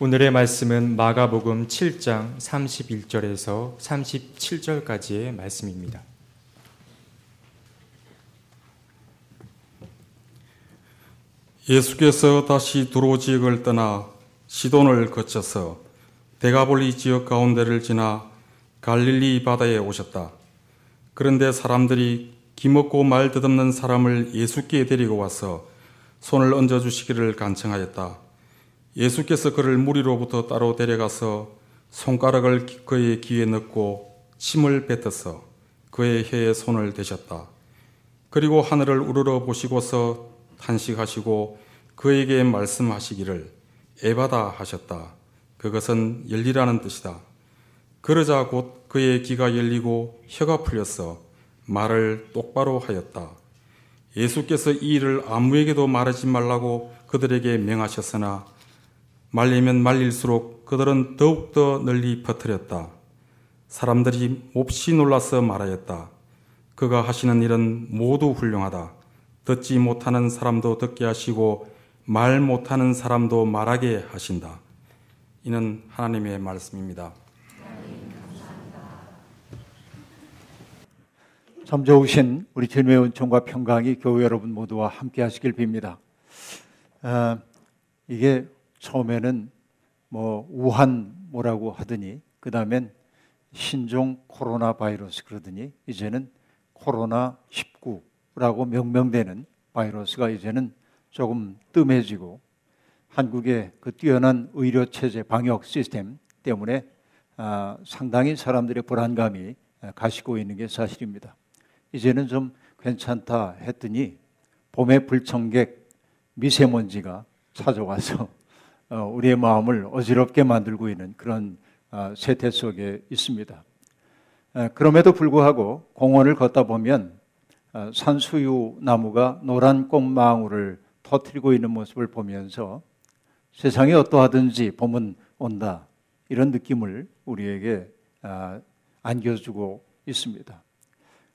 오늘의 말씀은 마가복음 7장 31절에서 37절까지의 말씀입니다. 예수께서 다시 두로 지역을 떠나 시돈을 거쳐서 대가볼리 지역 가운데를 지나 갈릴리 바다에 오셨다. 그런데 사람들이 기먹고 말 듣없는 사람을 예수께 데리고 와서 손을 얹어 주시기를 간청하였다. 예수께서 그를 무리로부터 따로 데려가서 손가락을 그의 귀에 넣고 침을 뱉어서 그의 혀에 손을 대셨다. 그리고 하늘을 우러러 보시고서 탄식하시고 그에게 말씀하시기를 에바다 하셨다. 그것은 열리라는 뜻이다. 그러자 곧 그의 귀가 열리고 혀가 풀렸어 말을 똑바로 하였다. 예수께서 이 일을 아무에게도 말하지 말라고 그들에게 명하셨으나 말리면 말릴수록 그들은 더욱더 널리 퍼뜨렸다. 사람들이 몹시 놀라서 말하였다. 그가 하시는 일은 모두 훌륭하다. 듣지 못하는 사람도 듣게 하시고 말 못하는 사람도 말하게 하신다. 이는 하나님의 말씀입니다. 참 좋으신 우리 주님의 은총과 평강이 교회 여러분 모두와 함께 하시길 빕니다. 아, 이게 처음에는 뭐 우한 뭐라고 하더니 그 다음엔 신종 코로나 바이러스 그러더니 이제는 코로나 19라고 명명되는 바이러스가 이제는 조금 뜸해지고 한국의 그 뛰어난 의료 체제 방역 시스템 때문에 아, 상당히 사람들의 불안감이 가시고 있는 게 사실입니다. 이제는 좀 괜찮다 했더니 봄의 불청객 미세먼지가 찾아와서 어, 우리의 마음을 어지럽게 만들고 있는 그런 아, 세태 속에 있습니다. 그럼에도 불구하고 공원을 걷다 보면 아, 산수유 나무가 노란 꽃망울을 터뜨리고 있는 모습을 보면서 세상이 어떠하든지 봄은 온다 이런 느낌을 우리에게 아, 안겨주고 있습니다.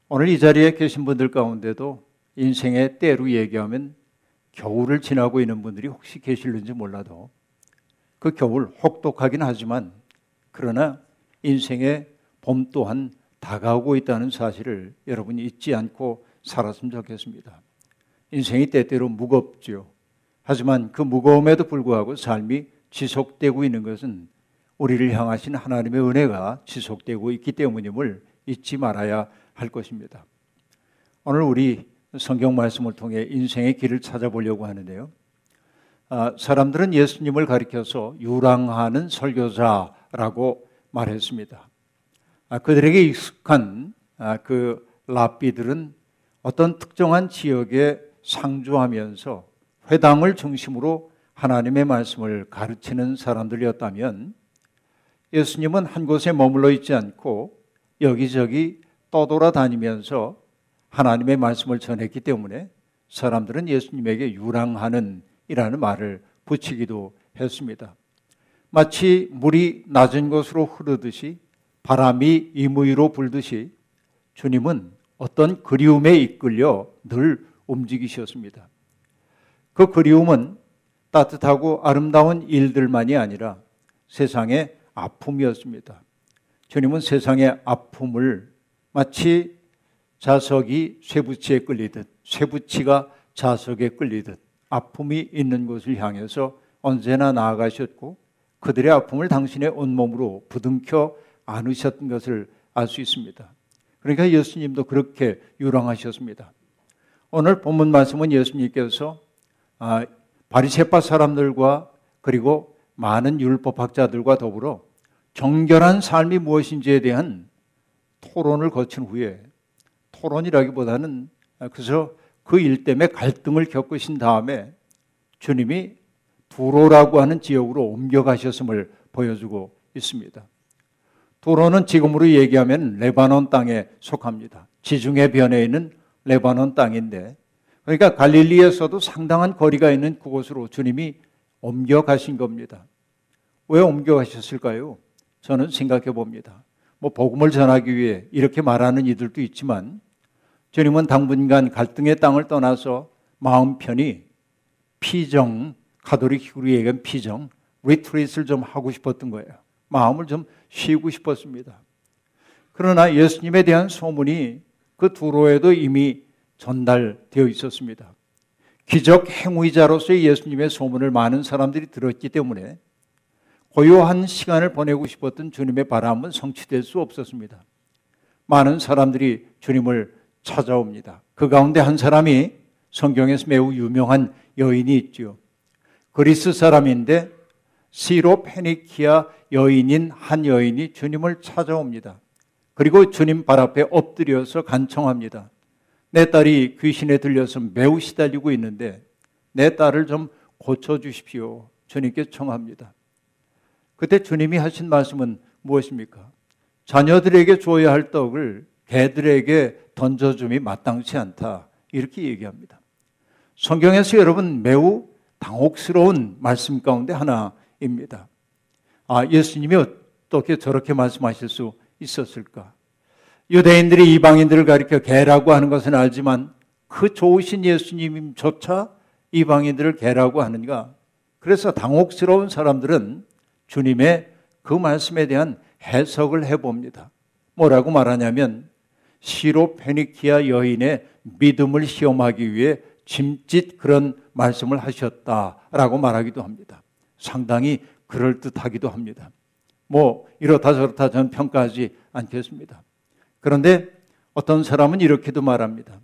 오늘 이 자리에 계신 분들 가운데도 인생의 때로 얘기하면 겨울을 지나고 있는 분들이 혹시 계실는지 몰라도 그 겨울 혹독하긴 하지만 그러나 인생의 봄 또한 다가오고 있다는 사실을 여러분이 잊지 않고 살았으면 좋겠습니다. 인생이 때때로 무겁죠. 하지만 그 무거움에도 불구하고 삶이 지속되고 있는 것은 우리를 향하신 하나님의 은혜가 지속되고 있기 때문임을 잊지 말아야 할 것입니다. 오늘 우리 성경 말씀을 통해 인생의 길을 찾아보려고 하는데요. 아, 사람들은 예수님을 가리켜서 유랑하는 설교자라고 말했습니다. 아, 그들에게 익숙한 아, 그 랍비들은 어떤 특정한 지역에 상주하면서 회당을 중심으로 하나님의 말씀을 가르치는 사람들이었다면 예수님은 한 곳에 머물러 있지 않고 여기저기 떠돌아다니면서 하나님의 말씀을 전했기 때문에 사람들은 예수님에게 유랑하는 이라는 말을 붙이기도 했습니다. 마치 물이 낮은 곳으로 흐르듯이 바람이 이무위로 불듯이 주님은 어떤 그리움에 이끌려 늘 움직이셨습니다. 그 그리움은 따뜻하고 아름다운 일들만이 아니라 세상의 아픔이었습니다. 주님은 세상의 아픔을 마치 자석이 쇠붙이에 끌리듯 쇠붙이가 자석에 끌리듯 아픔이 있는 곳을 향해서 언제나 나아가셨고 그들의 아픔을 당신의 온몸으로 부둥켜 안으셨던 것을 알 수 있습니다. 그러니까 예수님도 그렇게 유랑하셨습니다. 오늘 본문 말씀은 예수님께서 아, 바리새파 사람들과 그리고 많은 율법학자들과 더불어 정결한 삶이 무엇인지에 대한 토론을 거친 후에 토론이라기보다는 그래서 그 일 때문에 갈등을 겪으신 다음에 주님이 두로라고 하는 지역으로 옮겨가셨음을 보여주고 있습니다. 두로는 지금으로 얘기하면 레바논 땅에 속합니다. 지중해 변에 있는 레바논 땅인데 그러니까 갈릴리에서도 상당한 거리가 있는 그곳으로 주님이 옮겨가신 겁니다. 왜 옮겨가셨을까요? 저는 생각해 봅니다. 뭐 복음을 전하기 위해 이렇게 말하는 이들도 있지만 주님은 당분간 갈등의 땅을 떠나서 마음 편히 피정, 가톨릭 히브리에겐 피정, 리트릿을 좀 하고 싶었던 거예요. 마음을 좀 쉬고 싶었습니다. 그러나 예수님에 대한 소문이 그 두로에도 이미 전달되어 있었습니다. 기적 행위자로서의 예수님의 소문을 많은 사람들이 들었기 때문에 고요한 시간을 보내고 싶었던 주님의 바람은 성취될 수 없었습니다. 많은 사람들이 주님을 찾아옵니다. 그 가운데 한 사람이 성경에서 매우 유명한 여인이 있죠. 그리스 사람인데 시로 페니키아 여인인 한 여인이 주님을 찾아옵니다. 그리고 주님 발 앞에 엎드려서 간청합니다. 내 딸이 귀신에 들려서 매우 시달리고 있는데 내 딸을 좀 고쳐 주십시오. 주님께 청합니다. 그때 주님이 하신 말씀은 무엇입니까? 자녀들에게 줘야 할 떡을 개들에게 던져줌이 마땅치 않다. 이렇게 얘기합니다. 성경에서 여러분 매우 당혹스러운 말씀 가운데 하나입니다. 아, 예수님이 어떻게 저렇게 말씀하실 수 있었을까? 유대인들이 이방인들을 가리켜 개라고 하는 것은 알지만 그 좋으신 예수님조차 이방인들을 개라고 하는가? 그래서 당혹스러운 사람들은 주님의 그 말씀에 대한 해석을 해봅니다. 뭐라고 말하냐면 시로 페니키아 여인의 믿음을 시험하기 위해 짐짓 그런 말씀을 하셨다라고 말하기도 합니다. 상당히 그럴듯하기도 합니다. 뭐 이렇다 저렇다 저는 평가하지 않겠습니다. 그런데 어떤 사람은 이렇게도 말합니다.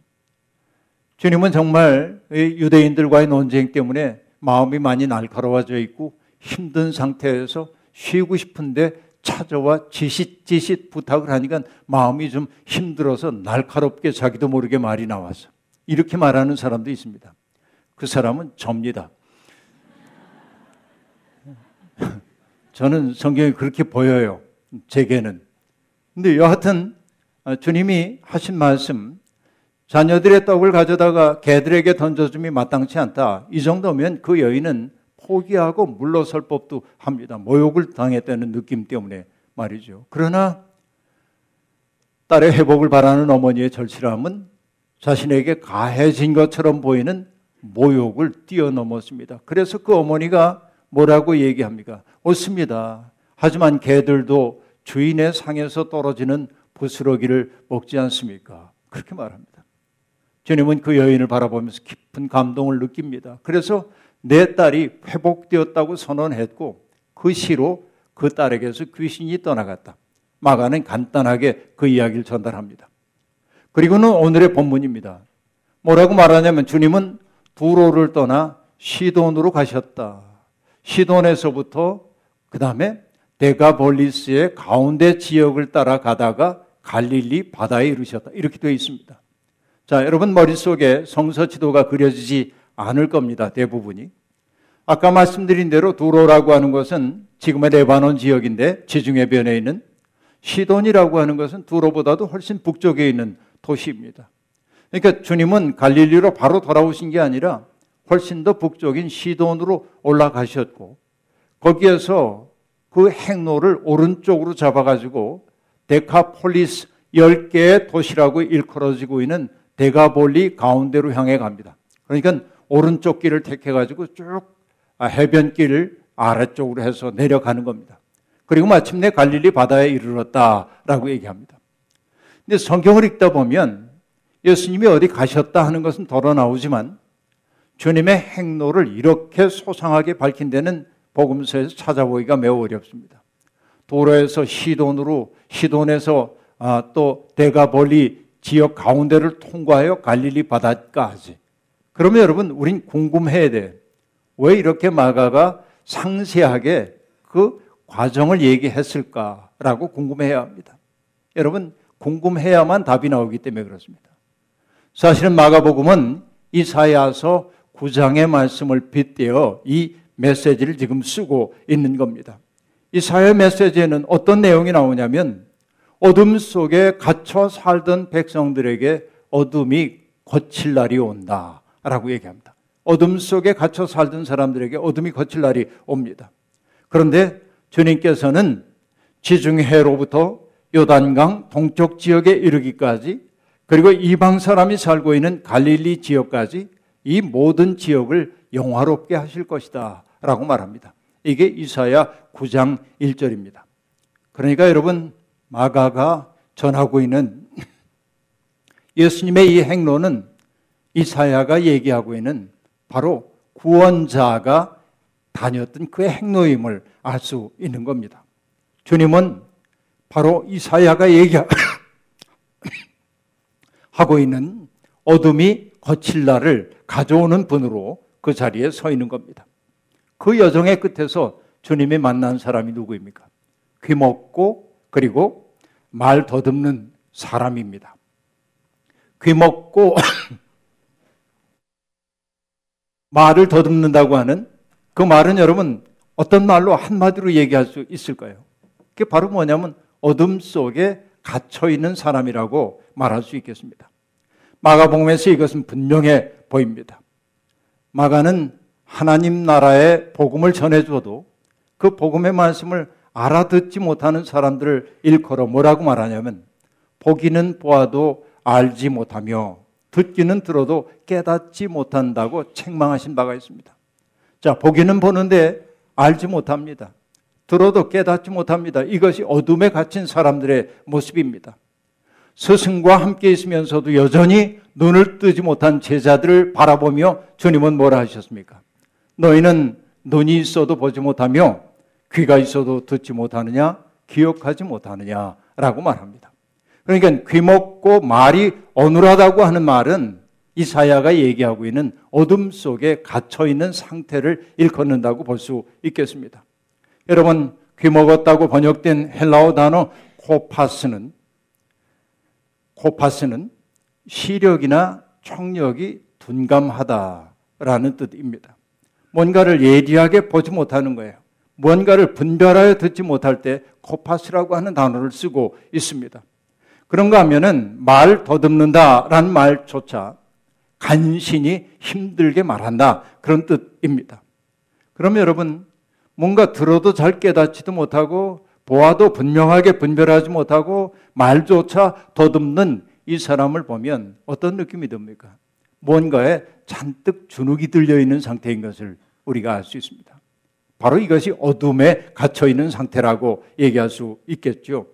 주님은 정말 유대인들과의 논쟁 때문에 마음이 많이 날카로워져 있고 힘든 상태에서 쉬고 싶은데 찾아와 지시지시 부탁을 하니까 마음이 좀 힘들어서 날카롭게 자기도 모르게 말이 나와서 이렇게 말하는 사람도 있습니다. 그 사람은 접니다. 저는 성경이 그렇게 보여요. 제게는. 근데 여하튼 어, 주님이 하신 말씀 자녀들의 떡을 가져다가 개들에게 던져줌이 마땅치 않다. 이 정도면 그 여인은 포기하고 물러설 법도 합니다. 모욕을 당했다는 느낌 때문에 말이죠. 그러나 딸의 회복을 바라는 어머니의 절실함은 자신에게 가해진 것처럼 보이는 모욕을 뛰어넘었습니다. 그래서 그 어머니가 뭐라고 얘기합니까? 옳습니다. 하지만 개들도 주인의 상에서 떨어지는 부스러기를 먹지 않습니까? 그렇게 말합니다. 주님은 그 여인을 바라보면서 깊은 감동을 느낍니다. 그래서 내 딸이 회복되었다고 선언했고 그 시로 그 딸에게서 귀신이 떠나갔다. 마가는 간단하게 그 이야기를 전달합니다. 그리고는 오늘의 본문입니다. 뭐라고 말하냐면 주님은 두로를 떠나 시돈으로 가셨다. 시돈에서부터 그 다음에 데가볼리스의 가운데 지역을 따라 가다가 갈릴리 바다에 이르셨다. 이렇게 되어 있습니다. 자, 여러분 머릿속에 성서 지도가 그려지지 않을 겁니다. 대부분이. 아까 말씀드린 대로 두로라고 하는 것은 지금의 레바논 지역인데 지중해변에 있는 시돈이라고 하는 것은 두로보다도 훨씬 북쪽에 있는 도시입니다. 그러니까 주님은 갈릴리로 바로 돌아오신 게 아니라 훨씬 더 북쪽인 시돈으로 올라가셨고 거기에서 그 행로를 오른쪽으로 잡아가지고 데카폴리스 10개의 도시라고 일컬어지고 있는 데가볼리 가운데로 향해 갑니다. 그러니까 오른쪽 길을 택해가지고 쭉 해변길을 아래쪽으로 해서 내려가는 겁니다. 그리고 마침내 갈릴리 바다에 이르렀다라고 얘기합니다. 근데 성경을 읽다 보면 예수님이 어디 가셨다 하는 것은 덜어 나오지만 주님의 행로를 이렇게 소상하게 밝힌 데는 복음서에서 찾아보기가 매우 어렵습니다. 도로에서 시돈으로 시돈에서 아, 또 대가벌리 지역 가운데를 통과하여 갈릴리 바다까지 그러면 여러분, 우린 궁금해야 돼. 왜 이렇게 마가가 상세하게 그 과정을 얘기했을까라고 궁금해야 합니다. 여러분, 궁금해야만 답이 나오기 때문에 그렇습니다. 사실은 마가복음은 이사야서 9장의 말씀을 빗대어 이 메시지를 지금 쓰고 있는 겁니다. 이사야 메시지에는 어떤 내용이 나오냐면 어둠 속에 갇혀 살던 백성들에게 어둠이 거칠 날이 온다. 라고 얘기합니다. 어둠 속에 갇혀 살던 사람들에게 어둠이 거칠 날이 옵니다. 그런데 주님께서는 지중해로부터 요단강 동쪽 지역에 이르기까지 그리고 이방 사람이 살고 있는 갈릴리 지역까지 이 모든 지역을 영화롭게 하실 것이다 라고 말합니다. 이게 이사야 9장 1절입니다. 그러니까 여러분 마가가 전하고 있는 예수님의 이 행로는 이사야가 얘기하고 있는 바로 구원자가 다녔던 그의 행로임을 알 수 있는 겁니다. 주님은 바로 이사야가 얘기하고 있는 어둠이 거칠 날을 가져오는 분으로 그 자리에 서 있는 겁니다. 그 여정의 끝에서 주님이 만난 사람이 누구입니까? 귀먹고 그리고 말 더듬는 사람입니다. 귀먹고 말을 더듬는다고 하는 그 말은 여러분 어떤 말로 한마디로 얘기할 수 있을까요? 그게 바로 뭐냐면 어둠 속에 갇혀 있는 사람이라고 말할 수 있겠습니다. 마가복음에서 이것은 분명해 보입니다. 마가는 하나님 나라의 복음을 전해줘도 그 복음의 말씀을 알아듣지 못하는 사람들을 일컬어 뭐라고 말하냐면 보기는 보아도 알지 못하며 듣기는 들어도 깨닫지 못한다고 책망하신 바가 있습니다. 자, 보기는 보는데 알지 못합니다. 들어도 깨닫지 못합니다. 이것이 어둠에 갇힌 사람들의 모습입니다. 스승과 함께 있으면서도 여전히 눈을 뜨지 못한 제자들을 바라보며 주님은 뭐라 하셨습니까? 너희는 눈이 있어도 보지 못하며 귀가 있어도 듣지 못하느냐? 기억하지 못하느냐라고 말합니다. 그러니까 귀먹고 말이 어눌하다고 하는 말은 이사야가 얘기하고 있는 어둠 속에 갇혀 있는 상태를 일컫는다고 볼 수 있겠습니다. 여러분 귀먹었다고 번역된 헬라어 단어 코파스는 코파스는 시력이나 청력이 둔감하다라는 뜻입니다. 뭔가를 예리하게 보지 못하는 거예요. 뭔가를 분별하여 듣지 못할 때 코파스라고 하는 단어를 쓰고 있습니다. 그런가 하면은 말 더듬는다라는 말조차 간신히 힘들게 말한다 그런 뜻입니다. 그러면 여러분 뭔가 들어도 잘 깨닫지도 못하고 보아도 분명하게 분별하지 못하고 말조차 더듬는 이 사람을 보면 어떤 느낌이 듭니까? 뭔가에 잔뜩 주눅이 들려 있는 상태인 것을 우리가 알 수 있습니다. 바로 이것이 어둠에 갇혀 있는 상태라고 얘기할 수 있겠죠.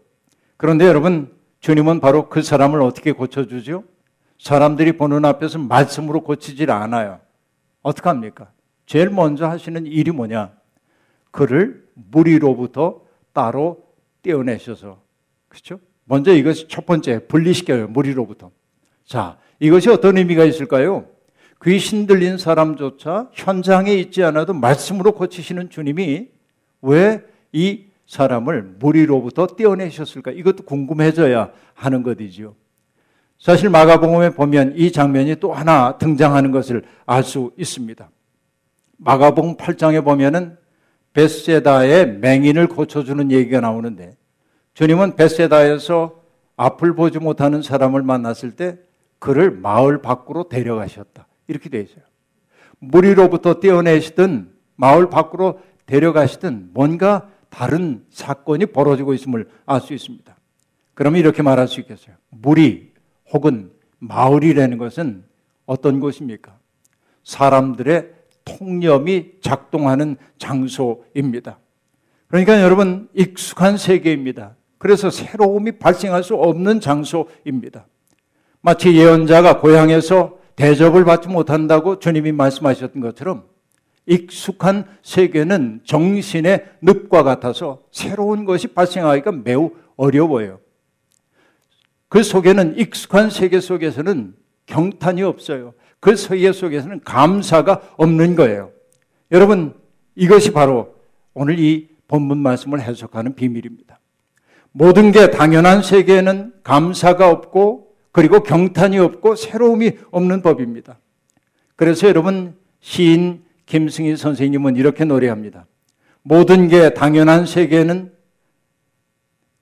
그런데 여러분, 주님은 바로 그 사람을 어떻게 고쳐주죠? 사람들이 보는 앞에서 말씀으로 고치질 않아요. 어떡합니까? 제일 먼저 하시는 일이 뭐냐? 그를 무리로부터 따로 떼어내셔서, 그렇죠? 먼저 이것이 첫 번째, 분리시켜요. 무리로부터. 자, 이것이 어떤 의미가 있을까요? 귀신 들린 사람조차 현장에 있지 않아도 말씀으로 고치시는 주님이 왜 이 사람을 무리로부터 떼어내셨을까? 이것도 궁금해져야 하는 것이죠. 사실 마가복음에 보면 이 장면이 또 하나 등장하는 것을 알 수 있습니다. 마가복음 8장에 보면은 베세다의 맹인을 고쳐주는 얘기가 나오는데 주님은 베세다에서 앞을 보지 못하는 사람을 만났을 때 그를 마을 밖으로 데려가셨다. 이렇게 되어 있어요. 무리로부터 떼어내시든 마을 밖으로 데려가시든 뭔가 다른 사건이 벌어지고 있음을 알 수 있습니다. 그러면 이렇게 말할 수 있겠어요. 무리 혹은 마을이라는 것은 어떤 곳입니까? 사람들의 통념이 작동하는 장소입니다. 그러니까 여러분 익숙한 세계입니다. 그래서 새로움이 발생할 수 없는 장소입니다. 마치 예언자가 고향에서 대접을 받지 못한다고 주님이 말씀하셨던 것처럼 익숙한 세계는 정신의 늪과 같아서 새로운 것이 발생하기가 매우 어려워요. 그 속에는 익숙한 세계 속에서는 경탄이 없어요. 그 세계 속에서는 감사가 없는 거예요. 여러분, 이것이 바로 오늘 이 본문 말씀을 해석하는 비밀입니다. 모든 게 당연한 세계에는 감사가 없고 그리고 경탄이 없고 새로움이 없는 법입니다. 그래서 여러분 시인 김승희 선생님은 이렇게 노래합니다. 모든 게 당연한 세계는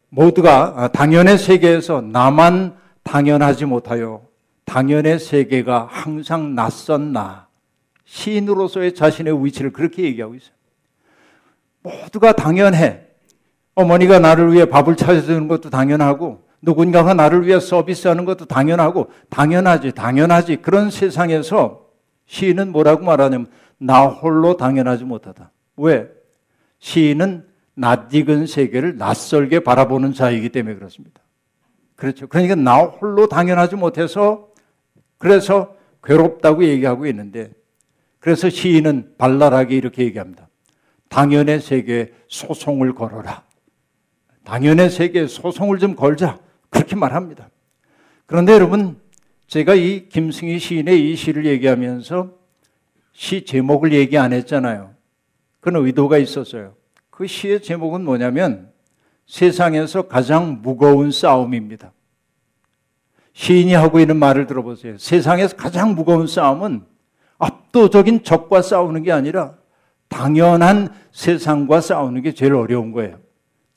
모두가 아, 당연의 세계에서 나만 당연하지 못하여 당연의 세계가 항상 낯선 나 시인으로서의 자신의 위치를 그렇게 얘기하고 있어요. 모두가 당연해. 어머니가 나를 위해 밥을 차려주는 것도 당연하고 누군가가 나를 위해 서비스하는 것도 당연하고 당연하지 당연하지 그런 세상에서 시인은 뭐라고 말하냐면 나 홀로 당연하지 못하다. 왜? 시인은 낯익은 세계를 낯설게 바라보는 자이기 때문에 그렇습니다. 그렇죠. 그러니까 나 홀로 당연하지 못해서 그래서 괴롭다고 얘기하고 있는데 그래서 시인은 발랄하게 이렇게 얘기합니다. 당연의 세계에 소송을 걸어라. 당연의 세계에 소송을 좀 걸자. 그렇게 말합니다. 그런데 여러분, 제가 이 김승희 시인의 이 시를 얘기하면서 시 제목을 얘기 안 했잖아요. 그런 의도가 있었어요. 그 시의 제목은 뭐냐면 세상에서 가장 무거운 싸움입니다. 시인이 하고 있는 말을 들어보세요. 세상에서 가장 무거운 싸움은 압도적인 적과 싸우는 게 아니라 당연한 세상과 싸우는 게 제일 어려운 거예요.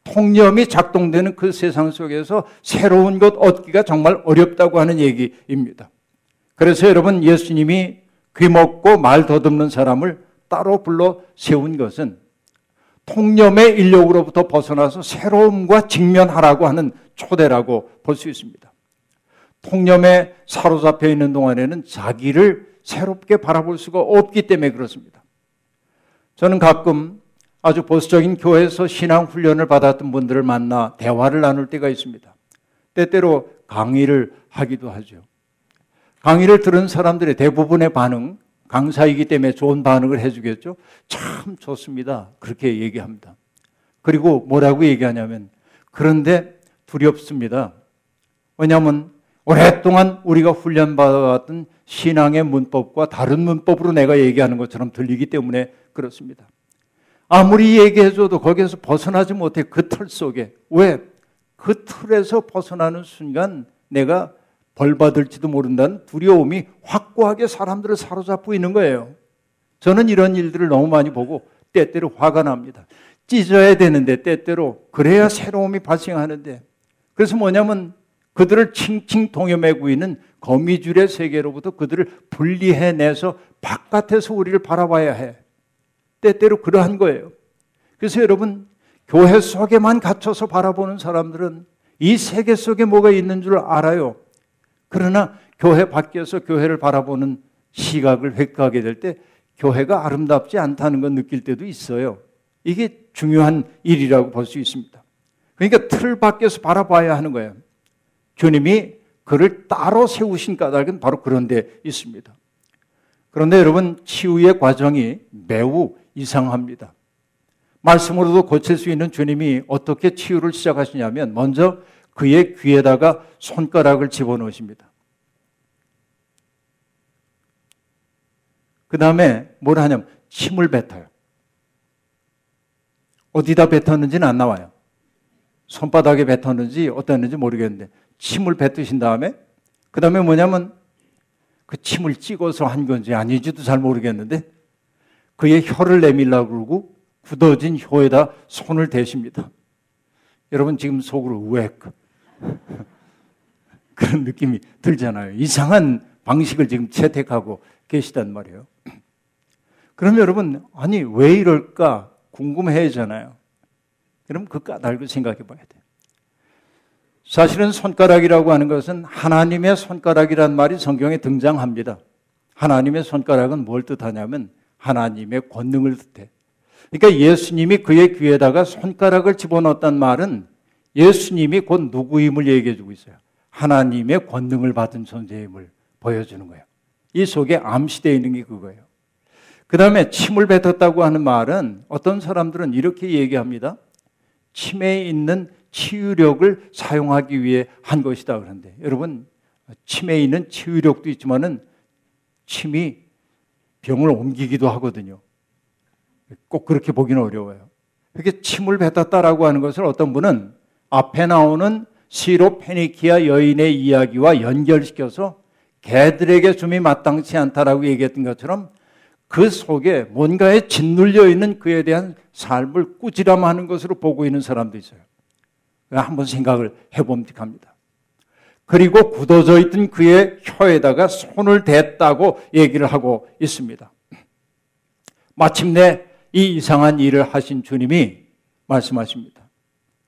통념이 작동되는 그 세상 속에서 새로운 것 얻기가 정말 어렵다고 하는 얘기입니다. 그래서 여러분 예수님이 귀먹고 말 더듬는 사람을 따로 불러 세운 것은 통념의 인력으로부터 벗어나서 새로움과 직면하라고 하는 초대라고 볼 수 있습니다. 통념에 사로잡혀 있는 동안에는 자기를 새롭게 바라볼 수가 없기 때문에 그렇습니다. 저는 가끔 아주 보수적인 교회에서 신앙 훈련을 받았던 분들을 만나 대화를 나눌 때가 있습니다. 때때로 강의를 하기도 하죠. 강의를 들은 사람들의 대부분의 반응, 강사이기 때문에 좋은 반응을 해주겠죠. 참 좋습니다. 그렇게 얘기합니다. 그리고 뭐라고 얘기하냐면, 그런데 두렵습니다. 왜냐하면 오랫동안 우리가 훈련받아왔던 신앙의 문법과 다른 문법으로 내가 얘기하는 것처럼 들리기 때문에 그렇습니다. 아무리 얘기해줘도 거기에서 벗어나지 못해 그 틀 속에. 왜? 그 틀에서 벗어나는 순간 내가 벌 받을지도 모른다는 두려움이 확고하게 사람들을 사로잡고 있는 거예요. 저는 이런 일들을 너무 많이 보고 때때로 화가 납니다. 찢어야 되는데 때때로 그래야 새로움이 발생하는데 그래서 뭐냐면 그들을 칭칭 동여매고 있는 거미줄의 세계로부터 그들을 분리해내서 바깥에서 우리를 바라봐야 해. 때때로 그러한 거예요. 그래서 여러분, 교회 속에만 갇혀서 바라보는 사람들은 이 세계 속에 뭐가 있는 줄 알아요. 그러나 교회 밖에서 교회를 바라보는 시각을 획하게 될 때 교회가 아름답지 않다는 걸 느낄 때도 있어요. 이게 중요한 일이라고 볼 수 있습니다. 그러니까 틀 밖에서 바라봐야 하는 거예요. 주님이 그를 따로 세우신 까닭은 바로 그런 데 있습니다. 그런데 여러분, 치유의 과정이 매우 이상합니다. 말씀으로도 고칠 수 있는 주님이 어떻게 치유를 시작하시냐면 먼저 그의 귀에다가 손가락을 집어넣으십니다. 그 다음에 뭘 하냐면 침을 뱉어요. 어디다 뱉었는지는 안 나와요. 손바닥에 뱉었는지 어땠는지 모르겠는데 침을 뱉으신 다음에 그 다음에 뭐냐면 그 침을 찍어서 한 건지 아닌지도 잘 모르겠는데 그의 혀를 내밀라고 그러고 굳어진 혀에다 손을 대십니다. 여러분 지금 속으로 왜 그런 느낌이 들잖아요. 이상한 방식을 지금 채택하고 계시단 말이에요. 그러면 여러분 아니 왜 이럴까 궁금해잖아요. 그럼 그 까닭을 생각해 봐야 돼요. 사실은 손가락이라고 하는 것은 하나님의 손가락이란 말이 성경에 등장합니다. 하나님의 손가락은 뭘 뜻하냐면 하나님의 권능을 뜻해. 그러니까 예수님이 그의 귀에다가 손가락을 집어넣었단 말은 예수님이 곧 누구임을 얘기해 주고 있어요. 하나님의 권능을 받은 존재임을 보여주는 거예요. 이 속에 암시되어 있는 게 그거예요. 그 다음에 침을 뱉었다고 하는 말은 어떤 사람들은 이렇게 얘기합니다. 침에 있는 치유력을 사용하기 위해 한 것이다 그런데 여러분 침에 있는 치유력도 있지만은 침이 병을 옮기기도 하거든요. 꼭 그렇게 보기는 어려워요. 그렇게 침을 뱉었다라고 하는 것을 어떤 분은 앞에 나오는 시로 페니키아 여인의 이야기와 연결시켜서 개들에게 줌이 마땅치 않다라고 얘기했던 것처럼 그 속에 뭔가에 짓눌려 있는 그에 대한 삶을 꾸지람하는 것으로 보고 있는 사람도 있어요. 한번 생각을 해봄직합니다. 그리고 굳어져 있던 그의 혀에다가 손을 댔다고 얘기를 하고 있습니다. 마침내 이 이상한 일을 하신 주님이 말씀하십니다.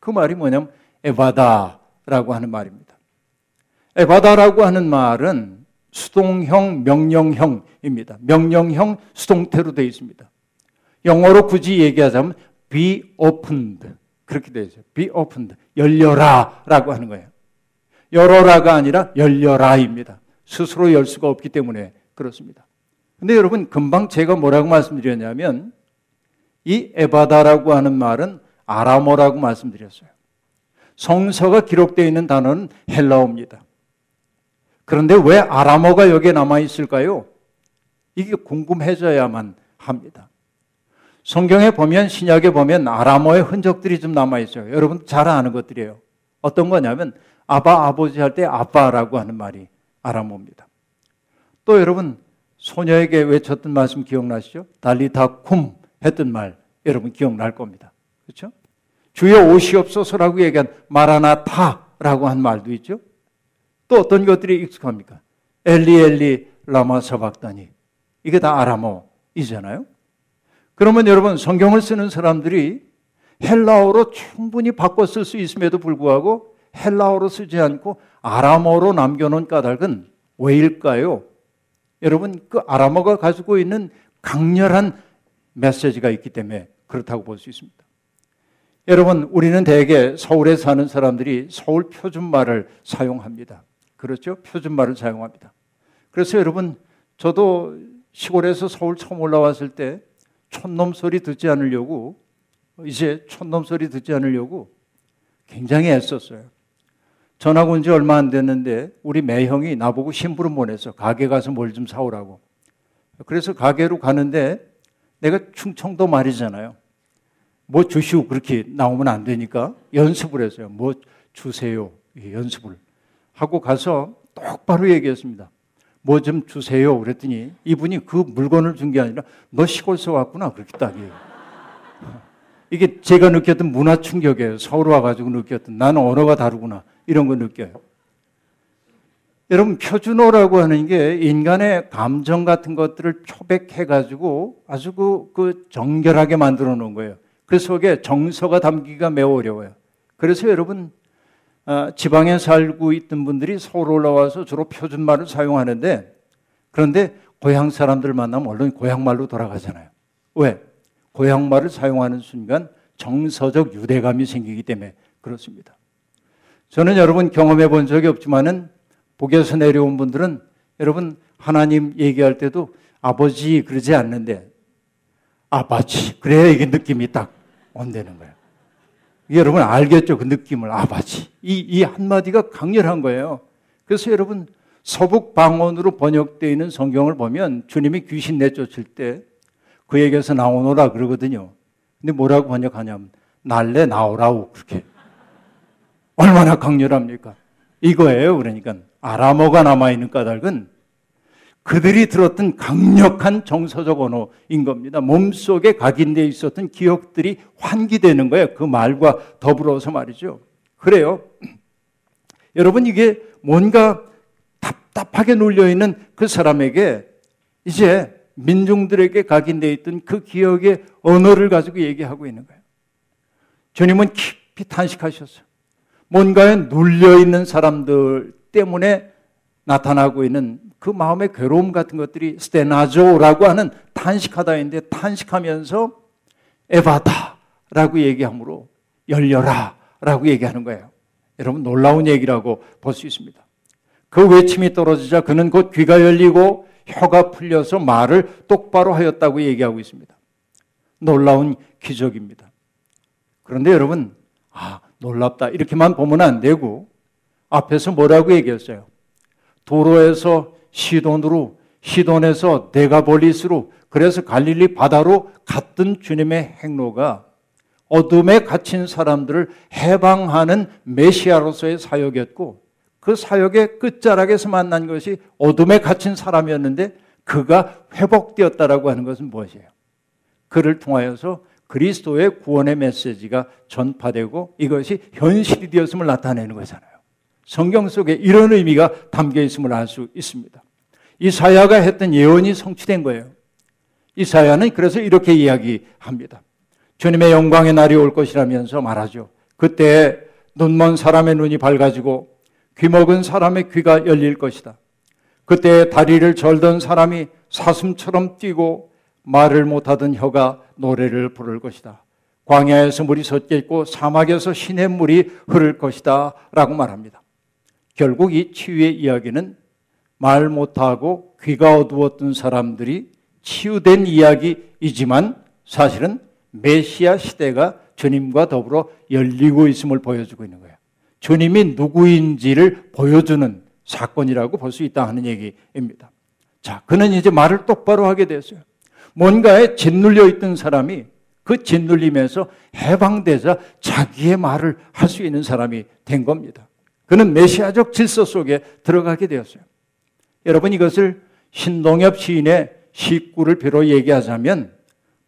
그 말이 뭐냐면 에바다라고 하는 말입니다. 에바다라고 하는 말은 수동형, 명령형입니다. 명령형 수동태로 되어 있습니다. 영어로 굳이 얘기하자면 be opened. 그렇게 되어 있어요. be opened. 열려라 라고 하는 거예요. 열어라가 아니라 열려라입니다. 스스로 열 수가 없기 때문에 그렇습니다. 근데 여러분, 금방 제가 뭐라고 말씀드렸냐면, 이 에바다라고 하는 말은 아람어라고 말씀드렸어요. 성서가 기록되어 있는 단어는 헬라어입니다. 그런데 왜 아람어가 여기에 남아 있을까요? 이게 궁금해져야만 합니다. 성경에 보면 신약에 보면 아람어의 흔적들이 좀 남아 있어요. 여러분 잘 아는 것들이에요. 어떤 거냐면 아바 아버지 할 때 아빠라고 하는 말이 아람어입니다. 또 여러분 소녀에게 외쳤던 말씀 기억나시죠? 달리다 쿰 했던 말 여러분 기억날 겁니다. 그렇죠? 주여 오시옵소서라고 얘기한 마라나타라고 한 말도 있죠. 또 어떤 것들이 익숙합니까? 엘리 엘리 라마 서박다니 이게 다 아람어이잖아요. 그러면 여러분 성경을 쓰는 사람들이 헬라어로 충분히 바꿔 쓸 수 있음에도 불구하고 헬라어로 쓰지 않고 아람어로 남겨놓은 까닭은 왜일까요? 여러분 그 아람어가 가지고 있는 강렬한 메시지가 있기 때문에 그렇다고 볼 수 있습니다. 여러분 우리는 대개 서울에 사는 사람들이 서울 표준말을 사용합니다. 그렇죠? 표준말을 사용합니다. 그래서 여러분 저도 시골에서 서울 처음 올라왔을 때 촌놈 소리 듣지 않으려고 이제 촌놈 소리 듣지 않으려고 굉장히 애썼어요. 전학 온 지 얼마 안 됐는데 우리 매형이 나보고 심부름 보내서 가게 가서 뭘 좀 사오라고. 그래서 가게로 가는데 내가 충청도 말이잖아요. 뭐 주시오 그렇게 나오면 안 되니까 연습을 했어요. 뭐 주세요 연습을 하고 가서 똑바로 얘기했습니다. 뭐 좀 주세요 그랬더니 이분이 그 물건을 준 게 아니라 너 시골서 왔구나 그렇게 딱이에요. 이게 제가 느꼈던 문화 충격이에요. 서울 와가지고 느꼈던 나는 언어가 다르구나 이런 거 느껴요. 여러분 표준어라고 하는 게 인간의 감정 같은 것들을 표백해가지고 아주 그, 그 정결하게 만들어 놓은 거예요. 그 속에 정서가 담기가 매우 어려워요. 그래서 여러분 어, 지방에 살고 있던 분들이 서울 올라와서 주로 표준말을 사용하는데 그런데 고향 사람들 만나면 얼른 고향말로 돌아가잖아요. 왜? 고향말을 사용하는 순간 정서적 유대감이 생기기 때문에 그렇습니다. 저는 여러분 경험해 본 적이 없지만은 복에서 내려온 분들은 여러분 하나님 얘기할 때도 아버지 그러지 않는데 아버지 그래야 이게 느낌이 딱 온다는 거예요. 여러분 알겠죠? 그 느낌을 아버지 이, 이 한마디가 강렬한 거예요. 그래서 여러분 서북 방언으로 번역되어 있는 성경을 보면 주님이 귀신 내쫓을 때 그에게서 나오노라 그러거든요. 근데 뭐라고 번역하냐면 날래 나오라고 그렇게 얼마나 강렬합니까? 이거예요. 그러니까 아람어가 남아있는 까닭은 그들이 들었던 강력한 정서적 언어인 겁니다. 몸속에 각인되어 있었던 기억들이 환기되는 거예요. 그 말과 더불어서 말이죠. 그래요. 여러분, 이게 뭔가 답답하게 눌려있는 그 사람에게 이제 민중들에게 각인되어 있던 그 기억의 언어를 가지고 얘기하고 있는 거예요. 주님은 깊이 탄식하셨어요. 뭔가에 눌려있는 사람들 때문에 나타나고 있는 그 마음의 괴로움 같은 것들이 스테나조라고 하는 탄식하다인데 탄식하면서 에바다라고 얘기하므로 열려라라고 얘기하는 거예요. 여러분 놀라운 얘기라고 볼 수 있습니다. 그 외침이 떨어지자 그는 곧 귀가 열리고 혀가 풀려서 말을 똑바로 하였다고 얘기하고 있습니다. 놀라운 기적입니다. 그런데 여러분, 아, 놀랍다. 이렇게만 보면 안 되고, 앞에서 뭐라고 얘기했어요? 도로에서 시돈으로, 시돈에서 데가볼리스로, 그래서 갈릴리 바다로 갔던 주님의 행로가 어둠에 갇힌 사람들을 해방하는 메시아로서의 사역이었고, 그 사역의 끝자락에서 만난 것이 어둠에 갇힌 사람이었는데 그가 회복되었다라고 하는 것은 무엇이에요? 그를 통하여서 그리스도의 구원의 메시지가 전파되고 이것이 현실이 되었음을 나타내는 거잖아요. 성경 속에 이런 의미가 담겨 있음을 알 수 있습니다. 이사야가 했던 예언이 성취된 거예요. 이사야는 그래서 이렇게 이야기합니다. 주님의 영광의 날이 올 것이라면서 말하죠. 그때 눈먼 사람의 눈이 밝아지고 귀먹은 사람의 귀가 열릴 것이다. 그때 다리를 절던 사람이 사슴처럼 뛰고 말을 못하던 혀가 노래를 부를 것이다. 광야에서 물이 솟겠고 사막에서 신의 물이 흐를 것이다 라고 말합니다. 결국 이 치유의 이야기는 말 못하고 귀가 어두웠던 사람들이 치유된 이야기이지만 사실은 메시아 시대가 주님과 더불어 열리고 있음을 보여주고 있는 거예요. 주님이 누구인지를 보여주는 사건이라고 볼 수 있다 하는 얘기입니다. 자, 그는 이제 말을 똑바로 하게 됐어요. 뭔가에 짓눌려 있던 사람이 그 짓눌림에서 해방되자 자기의 말을 할 수 있는 사람이 된 겁니다. 그는 메시아적 질서 속에 들어가게 되었어요. 여러분 이것을 신동엽 시인의 시구를 비로 얘기하자면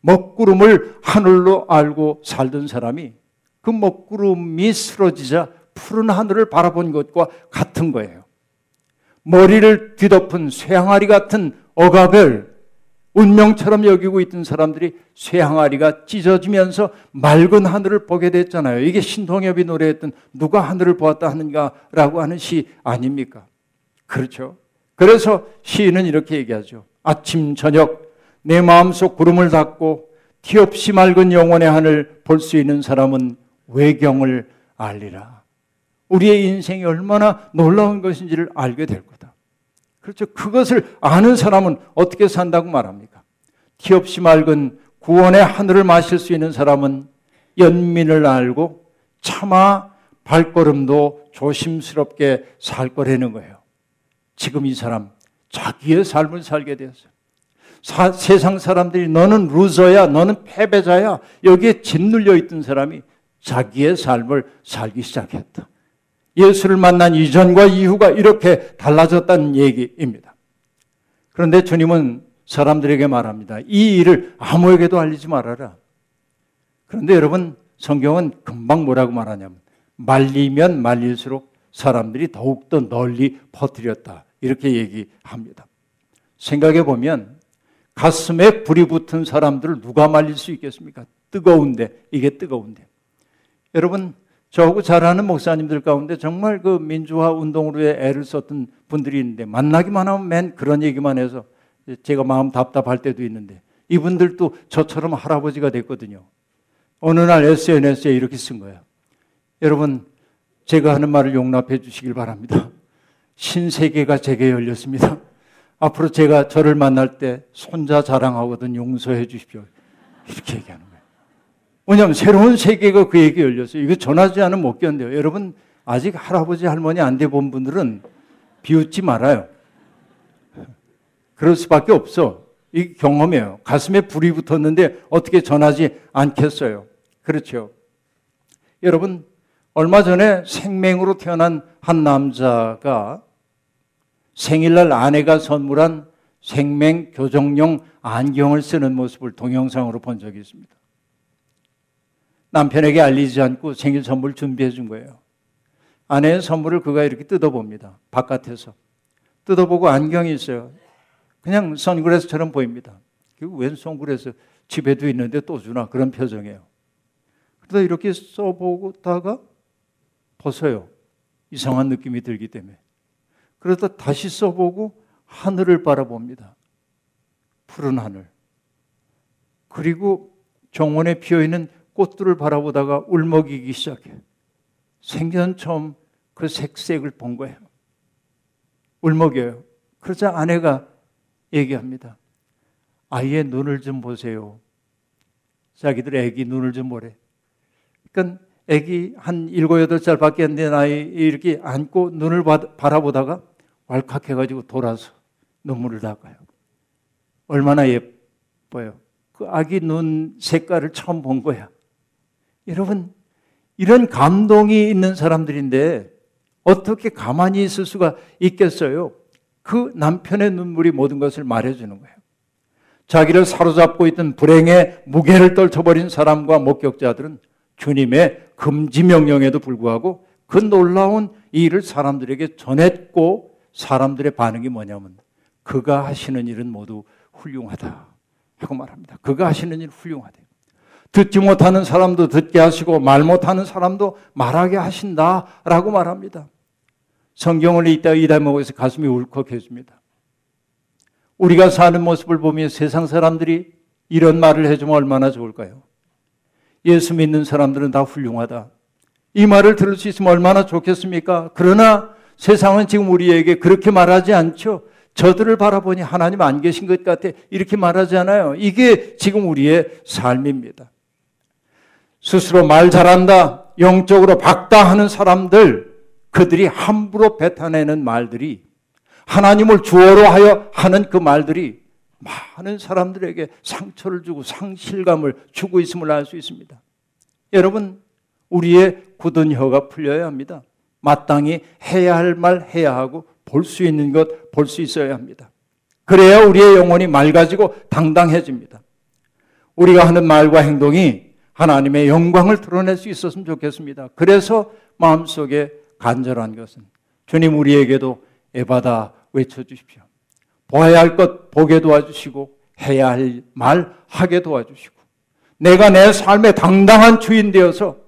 먹구름을 하늘로 알고 살던 사람이 그 먹구름이 쓰러지자 푸른 하늘을 바라본 것과 같은 거예요. 머리를 뒤덮은 쇠항아리 같은 어가별 운명처럼 여기고 있던 사람들이 쇠항아리가 찢어지면서 맑은 하늘을 보게 됐잖아요. 이게 신동엽이 노래했던 누가 하늘을 보았다 하는가라고 하는 시 아닙니까? 그렇죠. 그래서 시인은 이렇게 얘기하죠. 아침 저녁 내 마음속 구름을 닫고 티 없이 맑은 영혼의 하늘 볼 수 있는 사람은 외경을 알리라. 우리의 인생이 얼마나 놀라운 것인지를 알게 될 거다. 그렇죠. 그것을 아는 사람은 어떻게 산다고 말합니까? 티 없이 맑은 구원의 하늘을 마실 수 있는 사람은 연민을 알고 차마 발걸음도 조심스럽게 살 거라는 거예요. 지금 이 사람 자기의 삶을 살게 되었어요. 사, 세상 사람들이 너는 루저야, 너는 패배자야. 여기에 짓눌려 있던 사람이 자기의 삶을 살기 시작했다. 예수를 만난 이전과 이후가 이렇게 달라졌다는 얘기입니다. 그런데 주님은 사람들에게 말합니다. 이 일을 아무에게도 알리지 말아라. 그런데 여러분, 성경은 금방 뭐라고 말하냐면, 말리면 말릴수록 사람들이 더욱더 널리 퍼뜨렸다. 이렇게 얘기합니다. 생각해 보면, 가슴에 불이 붙은 사람들을 누가 말릴 수 있겠습니까? 뜨거운데, 이게 뜨거운데. 여러분, 저하고 잘 아는 목사님들 가운데 정말 그 민주화 운동으로 애를 썼던 분들이 있는데 만나기만 하면 맨 그런 얘기만 해서 제가 마음 답답할 때도 있는데 이분들도 저처럼 할아버지가 됐거든요. 어느 날 SNS에 이렇게 쓴 거예요. 여러분, 제가 하는 말을 용납해 주시길 바랍니다. 신세계가 제게 열렸습니다. 앞으로 제가 저를 만날 때 손자 자랑하거든 용서해 주십시오. 이렇게 얘기하는 거예요. 왜냐하면 새로운 세계가 그에게 열렸어요. 이거 전하지 않으면 못 견뎌요. 여러분, 아직 할아버지, 할머니 안 돼 본 분들은 비웃지 말아요. 그럴 수밖에 없어. 이 경험이에요. 가슴에 불이 붙었는데 어떻게 전하지 않겠어요? 그렇죠. 여러분, 얼마 전에 생맹으로 태어난 한 남자가 생일날 아내가 선물한 생맹 교정용 안경을 쓰는 모습을 동영상으로 본 적이 있습니다. 남편에게 알리지 않고 생일 선물 준비해 준 거예요. 아내의 선물을 그가 이렇게 뜯어봅니다. 바깥에서. 뜯어보고 안경이 있어요. 그냥 선글라스처럼 보입니다. 웬 선글라스 집에도 있는데 또 주나 그런 표정이에요. 그러다 이렇게 써보다가 벗어요. 이상한 느낌이 들기 때문에. 그러다 다시 써보고 하늘을 바라봅니다. 푸른 하늘. 그리고 정원에 피어 있는 꽃들을 바라보다가 울먹이기 시작해. 생전 처음 그 색색을 본 거예요. 울먹여요. 그러자 아내가 얘기합니다. 아이의 눈을 좀 보세요. 자기들 애기 눈을 좀 보래. 그러니까 애기 한 일곱 여덟 살밖에 안 된 아이 이렇게 안고 눈을 바라보다가 왈칵해가지고 돌아서 눈물을 닦아요. 얼마나 예뻐요. 그 아기 눈 색깔을 처음 본 거야. 여러분, 이런 감동이 있는 사람들인데 어떻게 가만히 있을 수가 있겠어요? 그 남편의 눈물이 모든 것을 말해주는 거예요. 자기를 사로잡고 있던 불행의 무게를 떨쳐버린 사람과 목격자들은 주님의 금지 명령에도 불구하고 그 놀라운 일을 사람들에게 전했고 사람들의 반응이 뭐냐면 그가 하시는 일은 모두 훌륭하다 하고 말합니다. 그가 하시는 일 훌륭하다. 듣지 못하는 사람도 듣게 하시고 말 못하는 사람도 말하게 하신다라고 말합니다. 성경을 읽다 이 대목에서 가슴이 울컥해집니다. 우리가 사는 모습을 보며 세상 사람들이 이런 말을 해주면 얼마나 좋을까요? 예수 믿는 사람들은 다 훌륭하다. 이 말을 들을 수 있으면 얼마나 좋겠습니까? 그러나 세상은 지금 우리에게 그렇게 말하지 않죠. 저들을 바라보니 하나님 안 계신 것 같아. 이렇게 말하지 않아요. 이게 지금 우리의 삶입니다. 스스로 말 잘한다, 영적으로 박다 하는 사람들, 그들이 함부로 뱉어내는 말들이 하나님을 주어로 하여 하는 그 말들이 많은 사람들에게 상처를 주고 상실감을 주고 있음을 알 수 있습니다. 여러분, 우리의 굳은 혀가 풀려야 합니다. 마땅히 해야 할 말 해야 하고 볼 수 있는 것 볼 수 있어야 합니다. 그래야 우리의 영혼이 맑아지고 당당해집니다. 우리가 하는 말과 행동이 하나님의 영광을 드러낼 수 있었으면 좋겠습니다. 그래서 마음속에 간절한 것은 주님 우리에게도 에바다 외쳐 주십시오. 보아야 할 것 보게 도와주시고 해야 할 말 하게 도와주시고 내가 내 삶의 당당한 주인 되어서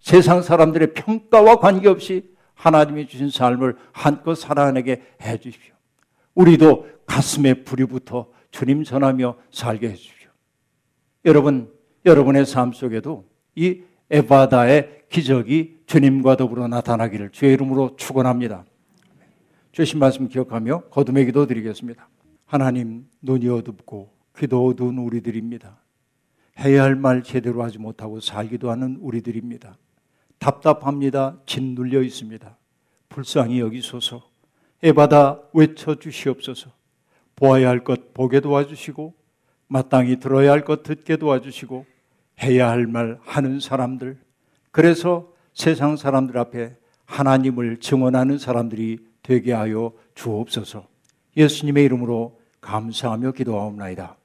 세상 사람들의 평가와 관계없이 하나님이 주신 삶을 한껏 살아내게 해 주십시오. 우리도 가슴에 불이 붙어 주님 전하며 살게 해 주십시오. 여러분, 여러분의 삶 속에도 이 에바다의 기적이 주님과 더불어 나타나기를 주의 이름으로 축원합니다. 주신 말씀 기억하며 거듭의 기도 드리겠습니다. 하나님, 눈이 어둡고 귀도 어두운 우리들입니다. 해야 할 말 제대로 하지 못하고 살기도 하는 우리들입니다. 답답합니다. 짓눌려 있습니다. 불쌍히 여기소서. 에바다 외쳐 주시옵소서. 보아야 할 것 보게 도와주시고 마땅히 들어야 할 것 듣게 도와주시고 해야 할 말 하는 사람들 그래서 세상 사람들 앞에 하나님을 증언하는 사람들이 되게 하여 주옵소서. 예수님의 이름으로 감사하며 기도하옵나이다.